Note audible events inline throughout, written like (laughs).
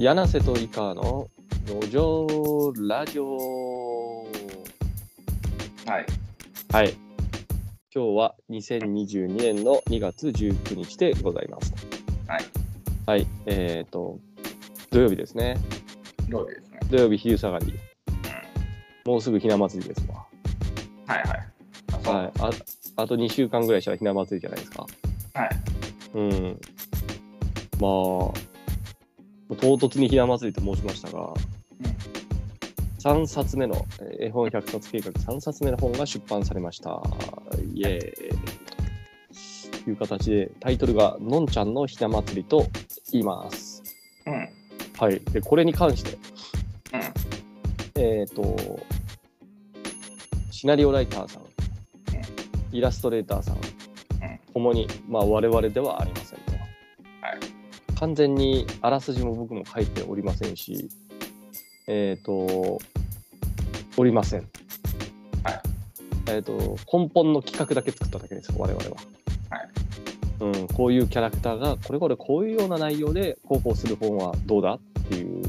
柳瀬とイカの路上ラジオ。はい。はい。今日は2022年の2月19日でございます。はい。はい。えっ、と、土曜日ですね。どうですね。土曜日昼下がり。もうすぐひな祭りですわ。はいはい。あそうはい。ああと2週間ぐらいしたらひな祭りじゃないですか。はい。うん。まあ、唐突にひな祭りと申しましたが、3冊目のえー絵本100冊計画3冊目の本が出版されました。イエーイ。という形でタイトルが「のんちゃんのひな祭り」と言います。うん。うん。はい。で、これに関して、うん。えっ、と、シナリオライターさん、イラストレーターさん、ともに、まあ、我々ではありませんと。完全にあらすじも僕も書いておりませんし、えっ、と、おりません。はい。えっ、と、根本の企画だけ作っただけです、我々は。はい。うん、こういうキャラクターが、これこれこういうような内容で、こうこうする本はどうだっていう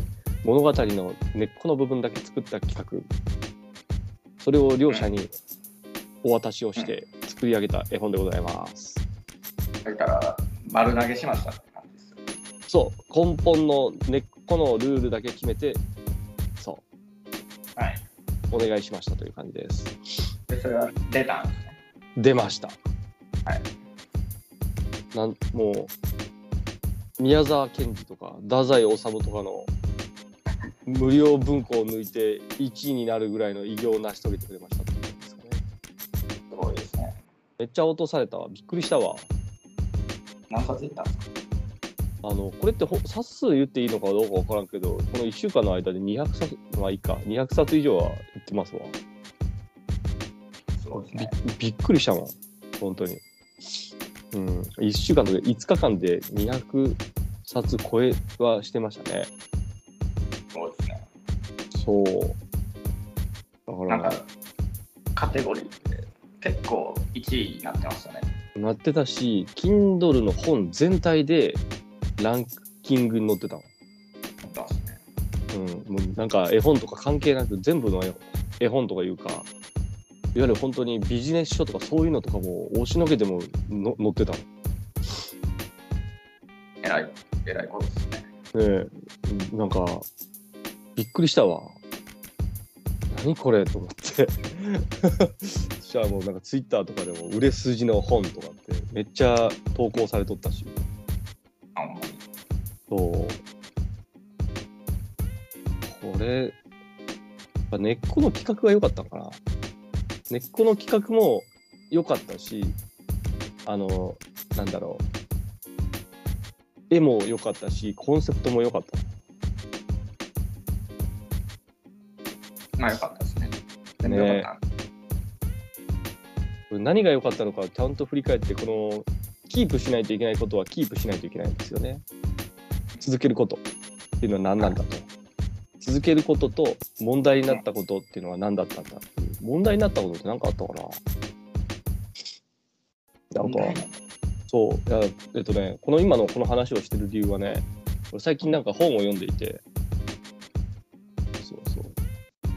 物語の根っこの部分だけ作った企画。それを両者にお渡しをして作り上げた絵本でございます。だから、丸投げしました。そう、根本の根っこのルールだけ決めて、そはい。う、お願いしましたという感じです。で、それは出たんですね。出ました。はい。なんもう、宮沢賢治とか、太宰治とかの無料文庫を抜いて1位になるぐらいの偉業を成し遂げてくれましたってですかね。すごいですね。めっちゃ落とされたわ。びっくりしたわ。何冊いったんですか？あの、これってほ冊数言っていいのかどうかわからんけど、この1週間の間で200冊、まあいいか、200冊以上は言ってますわ。びすごいですね。びっくりしたもん、本当に。うん、1週間とか5日間で200冊超えはしてましたね。すごいですね。そう。だから、なんか、カテゴリーって結構1位になってましたね。なってたし、Kindle の本全体でランキングに載ってたの。うん、もうなんか絵本とか関係なく全部の絵絵本とかいうか、いわゆる本当にビジネス書とかそういうのとかも押しのけてもの載ってたの。えらい、えらいことですね。ねえ、なんか、びっくりしたわ。何これと思って。そしたらもうなんかツイッターとかでも売れ筋の本とかってめっちゃ投稿されとったし。そう。これ、やっぱ根っこの企画が良かったのかな。根っこの企画も良かったし、あの、なんだろう。絵も良かったし、コンセプトも良かった。まあよかったですね。全部よかった。これ何が良かったのかちゃんと振り返ってこのキープしないといけないことはキープしないといけないんですよね続けることっていうのは何なんだと。続けることと問題になったことっていうのは何だったんだっていう。問題になったことって何かあったかな。なんかそう。いやえっとねこの今のこの話をしてる理由はね俺最近なんか本を読んでいて。そうそう。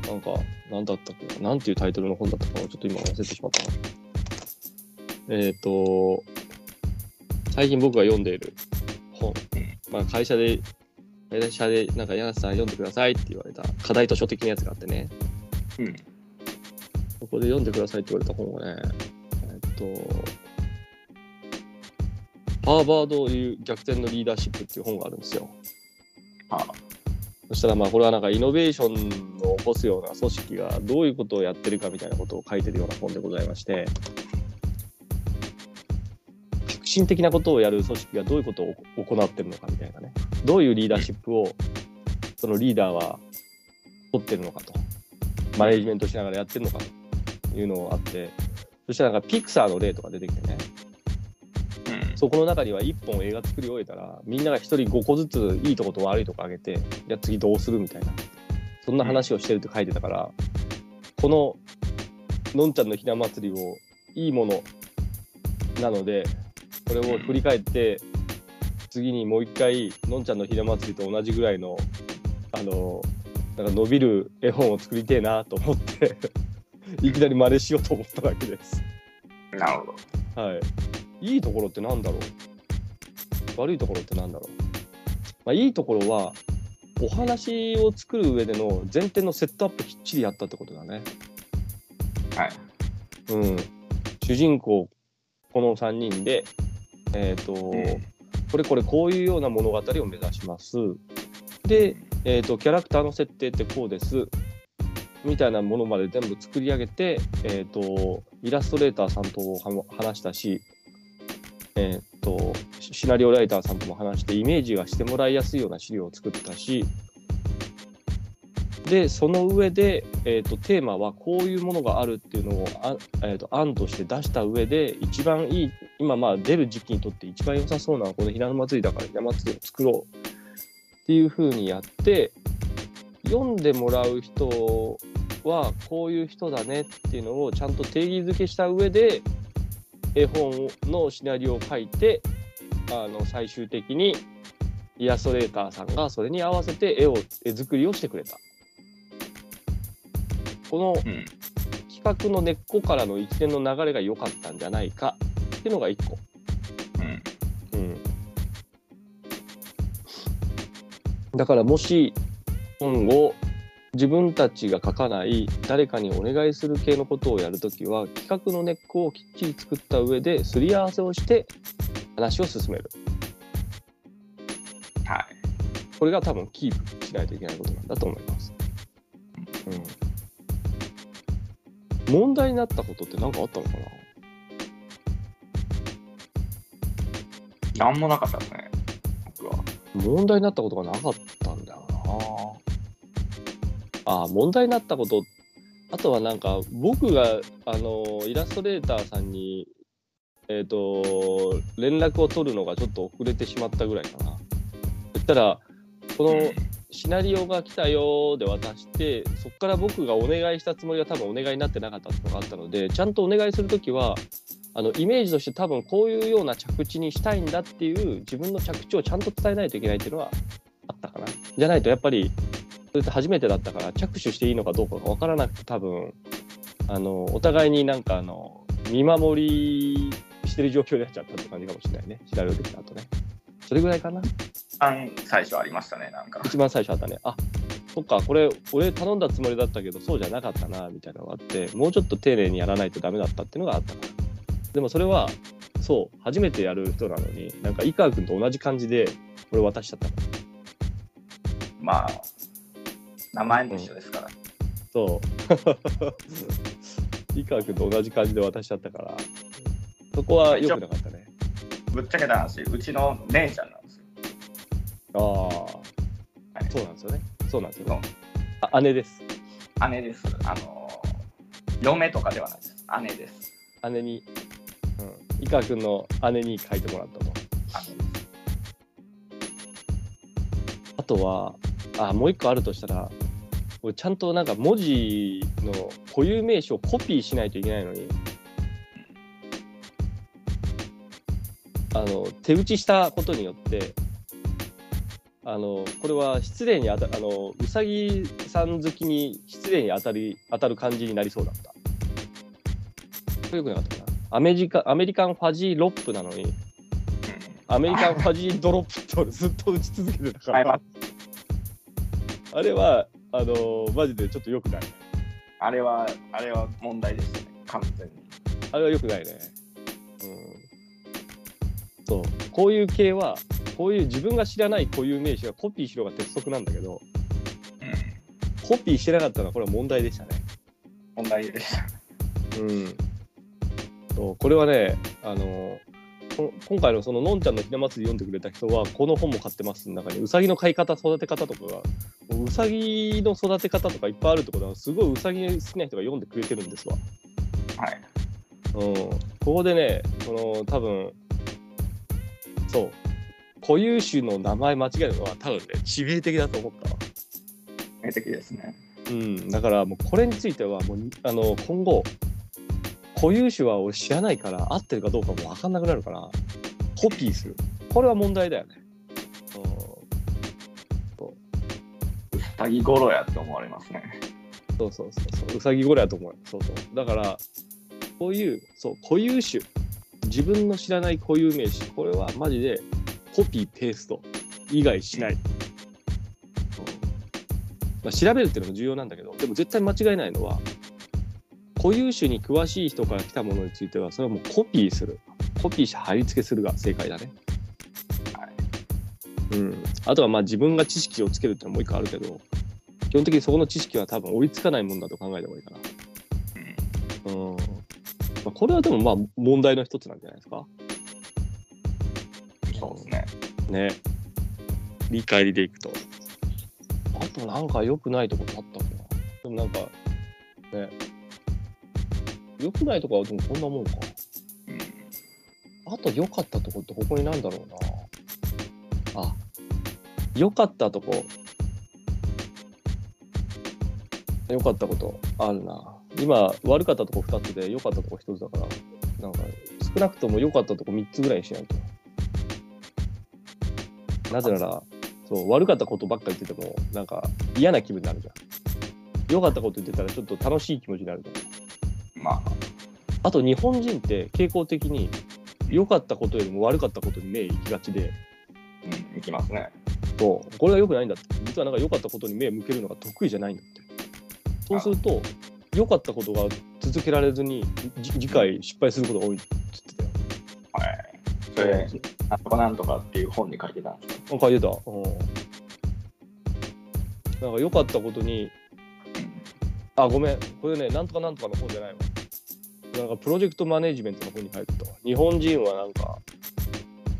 なんか何だったっけな。なんていうタイトルの本だったかなちょっと今忘れてしまったな。えっ、と最近僕が読んでいる本、まあ、会社で会社でなんか柳瀬さん読んでくださいって言われた課題図書的なやつがあってね。うん。そこで読んでくださいって言われた本がねえっ、とハーバードいう逆転のリーダーシップっていう本があるんですよ。あ。そしたらまあこれはなんかイノベーションを起こすような組織がどういうことをやってるかみたいなことを書いてるような本でございまして革新的なことをやる組織がどういうことを行ってるのかみたいなね。どういうリーダーシップをそのリーダーは取ってるのかと。マネジメントしながらやってるのかというのがあって。そしたらなんかピクサーの例とか出てきてね。うん。そこの中には1本映画作り終えたらみんなが1人5個ずついいとこと悪いとこあげてじゃあ次どうするみたいな。そんな話をしてるって書いてたから、こののんちゃんのひな祭りをいいものなのでこれを振り返って次にもう一回のんちゃんのひな祭りと同じぐらいのあのなんか伸びる絵本を作りてえなと思って (laughs) いきなり真似しようと思っただけです。なるほど。はい。いいところってなんだろう？悪いところってなんだろう？まあいいところはお話を作る上での前提のセットアップきっちりやったってことだね。はい。うん。主人公この3人でえっ、と、これこれこういうような物語を目指します。で、えー、とキャラクターの設定ってこうですみたいなものまで全部作り上げて、えー、とイラストレーターさんとは話したし、えー、とシナリオライターさんとも話してイメージがしてもらいやすいような資料を作ったしでその上で、えー、とテーマはこういうものがあるっていうのをあ、えー、と案として出した上で一番いい今まあ出る時期にとって一番良さそうなこのひな祭りだからひな祭りを作ろうっていう風にやって読んでもらう人はこういう人だねっていうのをちゃんと定義づけした上で絵本のシナリオを書いてあの最終的にイラストレーターさんがそれに合わせて絵を絵作りをしてくれた。このうん。企画の根っこからの一連の流れが良かったんじゃないかっていうのが一個。うん。うん、だからもし今後自分たちが書かない誰かにお願いする系のことをやるときは企画の根っこをきっちり作った上ですり合わせをして話を進めるはい。これが多分キープしないといけないことなんだと思います、うん、問題になったことって何かあったのかな？なんもなかったですね。僕は。問題になったことがなかったんだよなあ問題になったことあとはなんか僕があのイラストレーターさんにえっ、と連絡を取るのがちょっと遅れてしまったぐらいかな言ったらこのシナリオが来たよで渡してそこから僕がお願いしたつもりは多分お願いになってなかったっていうのがあったのでちゃんとお願いする時はあのイメージとして多分こういうような着地にしたいんだっていう自分の着地をちゃんと伝えないといけないっていうのはあったかな。じゃないとやっぱりそれって初めてだったから着手していいのかどうかが分からなくて多分あのお互いになんかあの見守りしてる状況になっちゃったって感じかもしれないね調べてきた後ね。それぐらいかなあん最初ありましたね、なんか。一番最初あったね。あそっかこれ俺頼んだつもりだったけどそうじゃなかったなみたいなのがあってもうちょっと丁寧にやらないとダメだったっていうのがあったから。でもそれはそう初めてやる人なのになんか井川君と同じ感じで俺渡しちゃったのまあ、名前も一緒ですから。そう (laughs) 井川君と同じ感じで渡しちゃったからそこは良くなかったねぶっちゃけた話、うちの姉ちゃんなんですよ。ああ、はいそうなんですよねそうなんですよねあ姉です姉です。あの、嫁とかではないです。姉です。姉に、うん、井川君の姉に書いてもらったと。あとはあもう一個あるとしたら俺ちゃんとなんか文字の固有名詞をコピーしないといけないのにあの手打ちしたことによってあのこれは失礼にあたあのうさぎさん好きに失礼に当たり当たる感じになりそうだった。よくなかった。アメリカアメリカンファジーロップなのにアメリカンファジードロップって俺ずっと打ち続けてたから。あれは、あのーマジでちょっと良くない。あれは、あれは問題でしたね、完全に。あれは良くないね。うん。そう。こういう系は、こういう自分が知らない固有名詞がコピーしろが鉄則なんだけど、うん、コピーしてなかったのはこれは問題でしたね。問題でした。うん。そうこれはね、あの今回のそののんちゃんのひな祭り読んでくれた人はこの本も買ってますの中にうさぎの飼い方育て方とかがもううさぎの育て方とかいっぱいあるってことはすごいうさぎ好きな人が読んでくれてるんですわ。はい。うん、ここでね、その多分そう、固有種の名前間違えるのは多分ね、致命的だと思ったわ。名的ですね。うん、だからもうこれについてはもうあの今後、固有種は俺知らないから合ってるかどうかも分かんなくなるからコピーする。これは問題だよね。う。さぎごろやって思われますね。そうそうそうそう。うさぎごろやと思うそうそう。だからこういうそう固有種。自分の知らない固有名詞。これはマジでコピーペースト。以外しない、うん、まあ、調べるっていうのも重要なんだけどでも絶対間違いないのは固有種に詳しい人から来たものについては、それはもうコピーする。コピーして貼り付けするが正解だね。はい。うん。あとはまあ自分が知識をつけるっていうのもう一個あるけど、基本的にそこの知識は多分追いつかないもんだと考えた方がいいかな。うんうん。まあ、これはでもまあ問題の一つなんじゃないですか。そうですね。ね。理解でいくと。あとなんか良くないとこってあったかな。でもなんか、ね。良くないとこはでもこんなもんか。あと良かったとこってここになんだろうな。あ、良かったとこ。良かったことあるな。今、悪かったとこ2つで良かったとこ1つだから、なんか少なくとも良かったとこ3つぐらいにしないと。なぜなら、そう、悪かったことばっか言ってても、なんか嫌な気分になるじゃん。良かったこと言ってたらちょっと楽しい気持ちになるじゃん。まあ、あと日本人って傾向的に良かったことよりも悪かったことに目いきがちで、うん、いきますね。そう。これが良くないんだって。実はなんか良かったことに目を向けるのが得意じゃないんだって。そうすると良かったことが続けられずにじ次回失敗することが多いって言ってはい。それ、なんとかなんとかっていう本に書いてたんですけたよあ書いてた。うん。なんか良かったことにあごめん。これねなんとかなんとかの本じゃないわなんかプロジェクトマネジメントの本に書いてたわ。日本人はなんか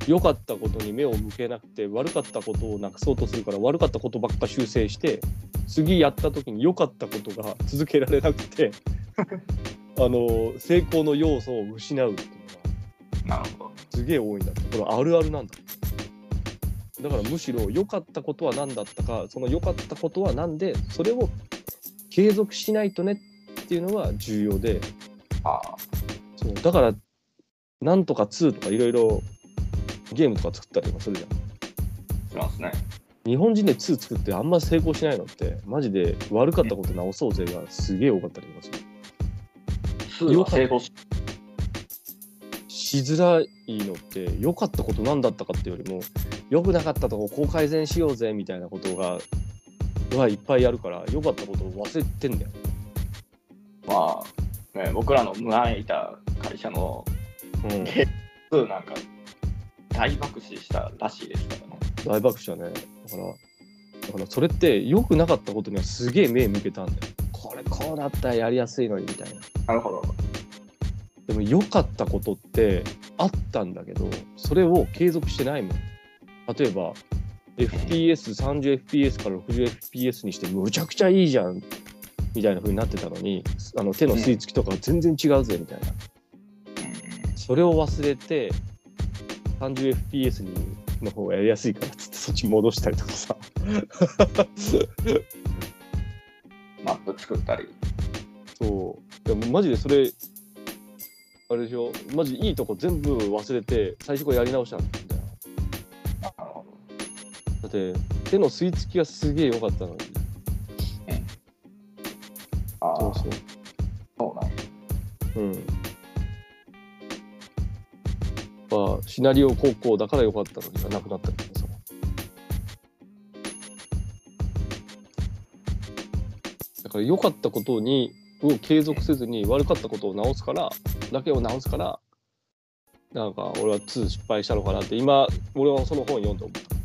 良かったことに目を向けなくて悪かったことをなくそうとするから悪かったことばっか修正して次やった時に良かったことが続けられなくて (laughs) あの成功の要素を失うっていうのが。すげえ多いんだって。これあるあるなんだだからむしろ良かったことは何だったかその良かったことは何でそれを継続しないとねっていうのが重要でああ、そうだからなんとか2とかいろいろゲームとか作ったりとかするじゃんしますね。日本人で2作ってあんま成功しないのってマジで悪かったこと直そうぜがすげえ多かったりとかする数は成功ししづらいのって良かったこと何だったかっていうよりも良くなかったとここう改善しようぜみたいなことがはいっぱいやるから良かったことを忘れてんだよ。まあ、ね、僕らの前いた会社のうん、数なんか大爆死したらしいですからね。大爆笑ね。だからだからそれって良くなかったことにはすげえ目向けたんだよ。これこうだったらやりやすいのにみたいな。なるほど。でも良かったことってあったんだけどそれを継続してないもん例えば FPS30fps から 60fps にしてむちゃくちゃいいじゃんみたいな風になってたのにあの手の吸い付きとか全然違うぜみたいな。それを忘れて 30fps にの方がやりやすいからっつってそっち戻したりとかさ。(laughs) マップ作ったり。そう。でもマジでそれあれでしょ？マジいいとこ全部忘れて最初からやり直したんだよ。だって手の吸い付きがすげえ良かったのに。そうそう。そうなんやうん。まあ、シナリオ高校だから良かったのにがなくなったりとかさ。だから良かったことにを継続せずに悪かったことを直すからだけを直すからなんか俺は2失敗したのかなって今俺はその本読んで思ったね。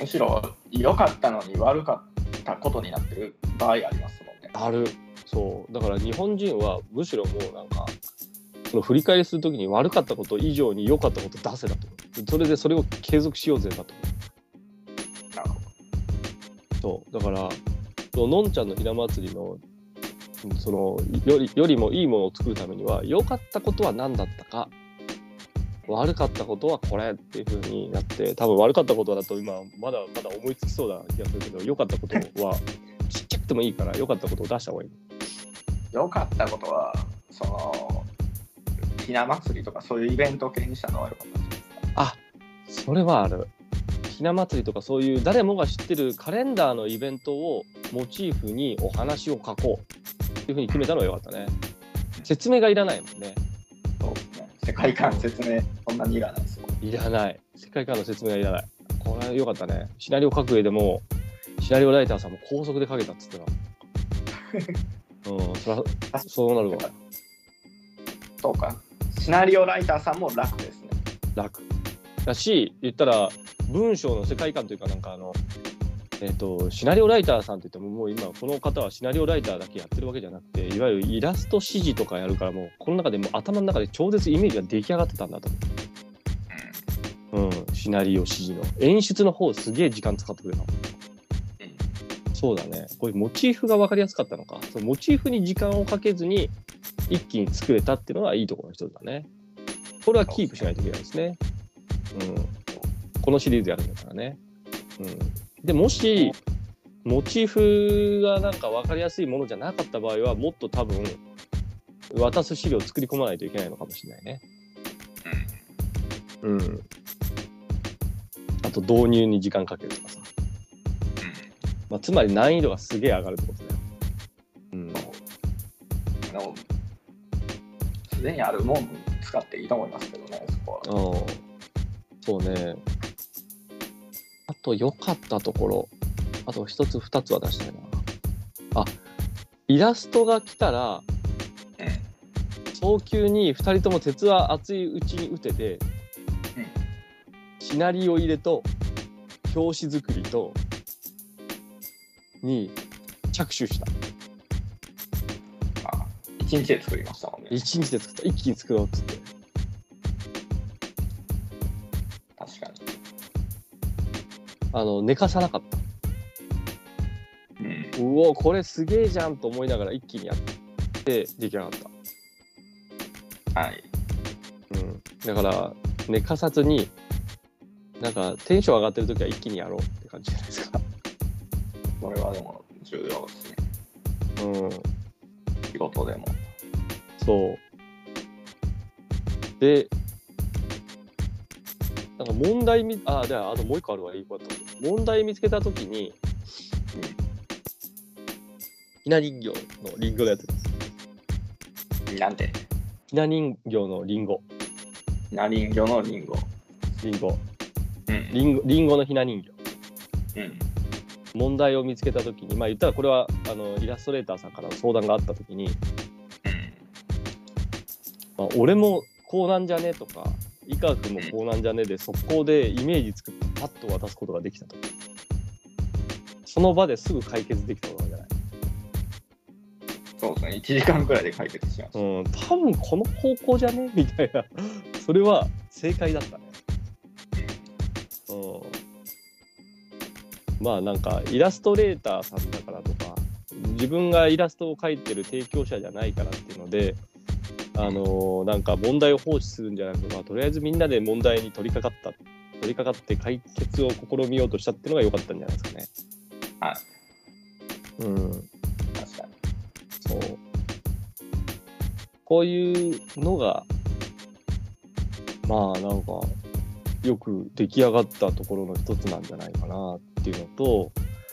むしろ良かったのに悪かったことになってる場合ありますもんね。あるそうだから日本人はむしろもうなんかその振り返りするときに悪かったこと以上に良かったこと出せだとそれでそれを継続しようぜだとなるほ思うそうだからそののんちゃんのひな祭りのそのよりよりもいいものを作るためには良かったことは何だったか悪かったことはこれっていう風になって多分悪かったことだと今まだまだ思いつきそうな気がするけど良かったことはちっちゃくてもいいから良かったことを出した方がいいど。良かったことは、その、ひな祭りとかそういうイベントを系にしたのは良かった。あそれはある。ひな祭りとかそういう誰もが知ってるカレンダーのイベントをモチーフにお話を書こうっていうふうに決めたのがよかったね。説明がいらないもんね。界観説明、そんなにいらないですよ。いらない。世界観の説明がいらない。これはよかったね。シナリオ書く上でも、シナリオライターさんも高速で書けたっつってた。うん、そらそうなるわ。そうか。シナリオライターさんも楽ですね。楽。だし、言ったら、文章の世界観というか、なんかあの、えっ、と、シナリオライターさんって言っても、もう今、この方はシナリオライターだけやってるわけじゃなくて、いわゆるイラスト指示とかやるから、もう、この中でもう頭の中で超絶イメージが出来上がってたんだと思う。うん、シナリオ指示の。演出の方、すげえ時間使ってくれたの。そうだね。これモチーフが分かりやすかったのか。そのモチーフに時間をかけずに一気に作れたっていうのがいいところの一つだね。これはキープしないといけないですね。うん。このシリーズやるんだからね。うん。で、もし、モチーフがなんか分かりやすいものじゃなかった場合は、もっと多分、渡す資料を作り込まないといけないのかもしれないね。うん。あと、導入に時間かけるとかさ。まあ、つまり難易度がすげえ上がるってことだよ。うん。すでにあるもん使っていいと思いますけどね、そこは。うん。そうね。あと、良かったところ。あと、一つ、二つは出したいな。あ、イラストが来たら、早急に二人とも鉄は熱いうちに打てて、シナリオ入れと、表紙作りと、に着手した。まあ、一日で作りましたもんね。一日で作った。一気に作ろうっつって。あの、寝かさなかった。うん。うおこれすげえじゃんと思いながら一気にやって出来上がった、はい。うん、だから寝かさずになんかテンション上がってる時は一気にやろうって感じじゃないですかこれはでも重要ですね。うん仕事でも。そうでなんか問題みあじゃああともう一個あるわいいこと問題見つけた時にひな人形のリンゴのやつです。なんて、ひな人形のリンゴ。な人形のリンゴ。リンゴ。うん。リンゴリンゴのひな人形。うん。問題を見つけた時にまあ言ったらこれはあのイラストレーターさんからの相談があった時に、まあ、俺もこうなんじゃね？とか井川君もこうなんじゃねで速攻でイメージ作ってパッと渡すことができたと。その場ですぐ解決できたことじゃない。そうですね。1時間くらいで解決しました。うん。多分この方向じゃね？みたいな。それは正解だったね。うん。まあなんかイラストレーターさんだからとか自分がイラストを描いてる提供者じゃないからっていうのであのーなんか問題を放置するんじゃなくて、まあ、とりあえずみんなで問題に取り掛かった取り掛かって解決を試みようとしたっていうのが良かったんじゃないですかね。はい。うん、確かに。そう。こういうのが、まあなんか、よく出来上がったところの一つなんじゃないかなっていうのと、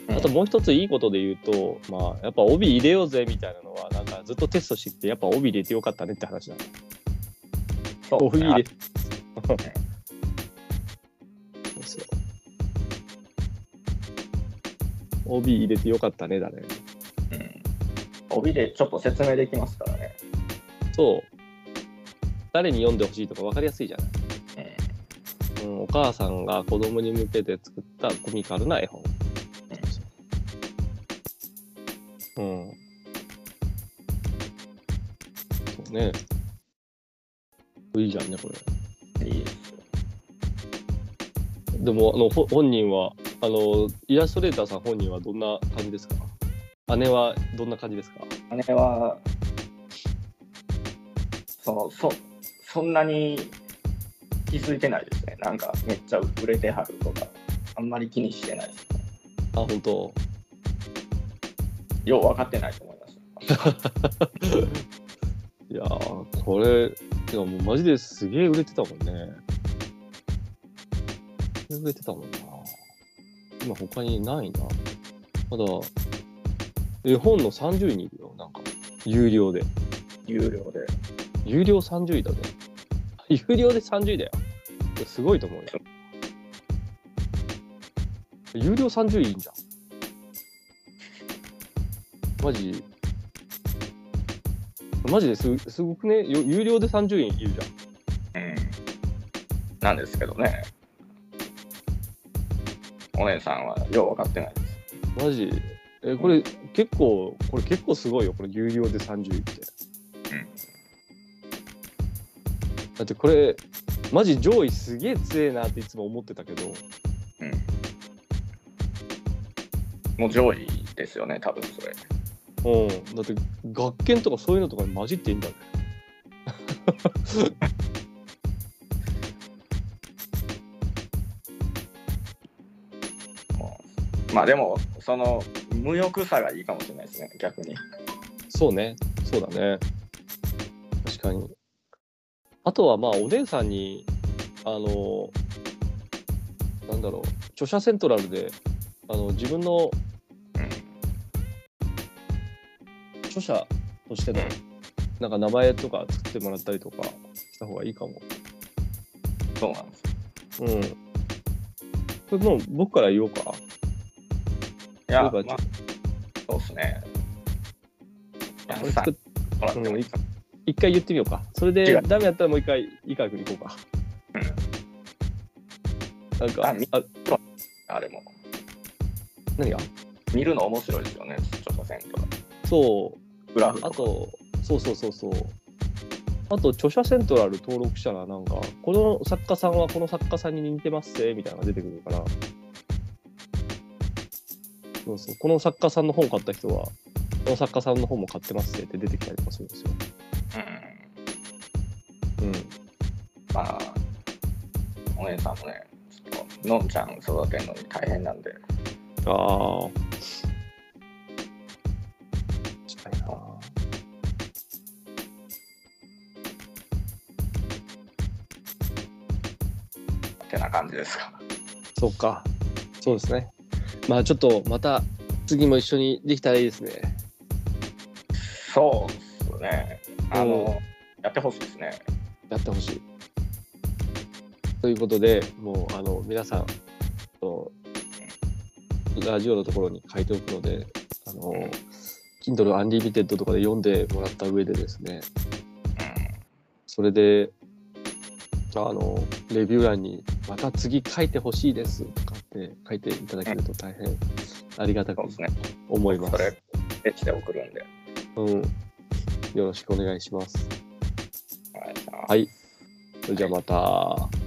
あともう一ついいことで言うと、まあやっぱ帯入れようぜみたいなのは、なんかずっとテストしてきて、やっぱ帯入れてよかったねって話だ帯入れ。(laughs) 帯入れてよかったねだね。うん。帯でちょっと説明できますからね。そう。誰に読んでほしいとか分かりやすいじゃない。うん。うん、お母さんが子供に向けて作ったコミカルな絵本。そうね。いいじゃんね、これ。いいですよ。でも、あの、ほ本人は、あの、イラストレーターさん本人はどんな感じですか？姉はどんな感じですか？姉は、その、そ、そんなに気づいてないですね。なんか、めっちゃ売れてはるとか、あんまり気にしてないです。あ、本当？よう分かってないと思います。(laughs) いやー、これ、いやもうマジですげえ売れてたもんね。売れてたもんな。今他にないな。まだ、絵本の30位にいるよ、なんか。有料で。有料で。有料30位だね。有料で30位だよ。すごいと思うよ。有料30位いいんじゃん。マジ、マジですすごくね、よ有料で30位いるじゃん。うん。なんですけどね。お姉さんはよう分かってないです。マジ、え、これ結構、これ結構すごいよ、これ有料で30位って。うんだってこれ、マジ上位すげえ強えなっていつも思ってたけど、うん。もう上位ですよね、多分それ。うん、だって学研とかそういうのとかに混じっていいんだね。(laughs) まあでも、その無欲さがいいかもしれないですね、逆に。そうね、そうだね。確かに。あとはまあお姉さんに、あの、なんだろう、著者セントラルで、あの自分の著者としてのなんか名前とか作ってもらったりとかした方がいいかも。そうなんです。うん。これもう僕から言おうか。いや、そうかまあ、そうですね。これ作っもいいか一回言ってみようか。それ違でうダメやったらもう一回、いいか君行こうか。なんか、あみあ、あれも。何が？見るの面白いですよね、著者セントラそう、グラフ。あと、そうそうそうそう。あと、著者セントラル登録したら、なんか、この作家さんはこの作家さんに似てますぜ、みたいなのが出てくるから。そうそう。この作家さんの本買った人は、この作家さんの本も買ってますぜって出てきたりとかするんですよ。うん。うん。まあ、お姉さんもね、ちょっと、のんちゃん育てるのに大変なんで、ああ。ですか。そうか。そうですね。まあちょっとまた次も一緒にできたらいいですね。そうですね。あうんの、やってほしいですね。やってほしい。ということで、もうあの皆さん、ラジオのところに書いておくので、あの、Kindle Unlimited とかで読んでもらった上でですね、それで、あの、レビュー欄に、また次書いてほしいですとかって書いていただけると大変ありがたく。思います。それ、エッチで送るんで。うん。よろしくお願いします。お願いはい。それじゃあまた。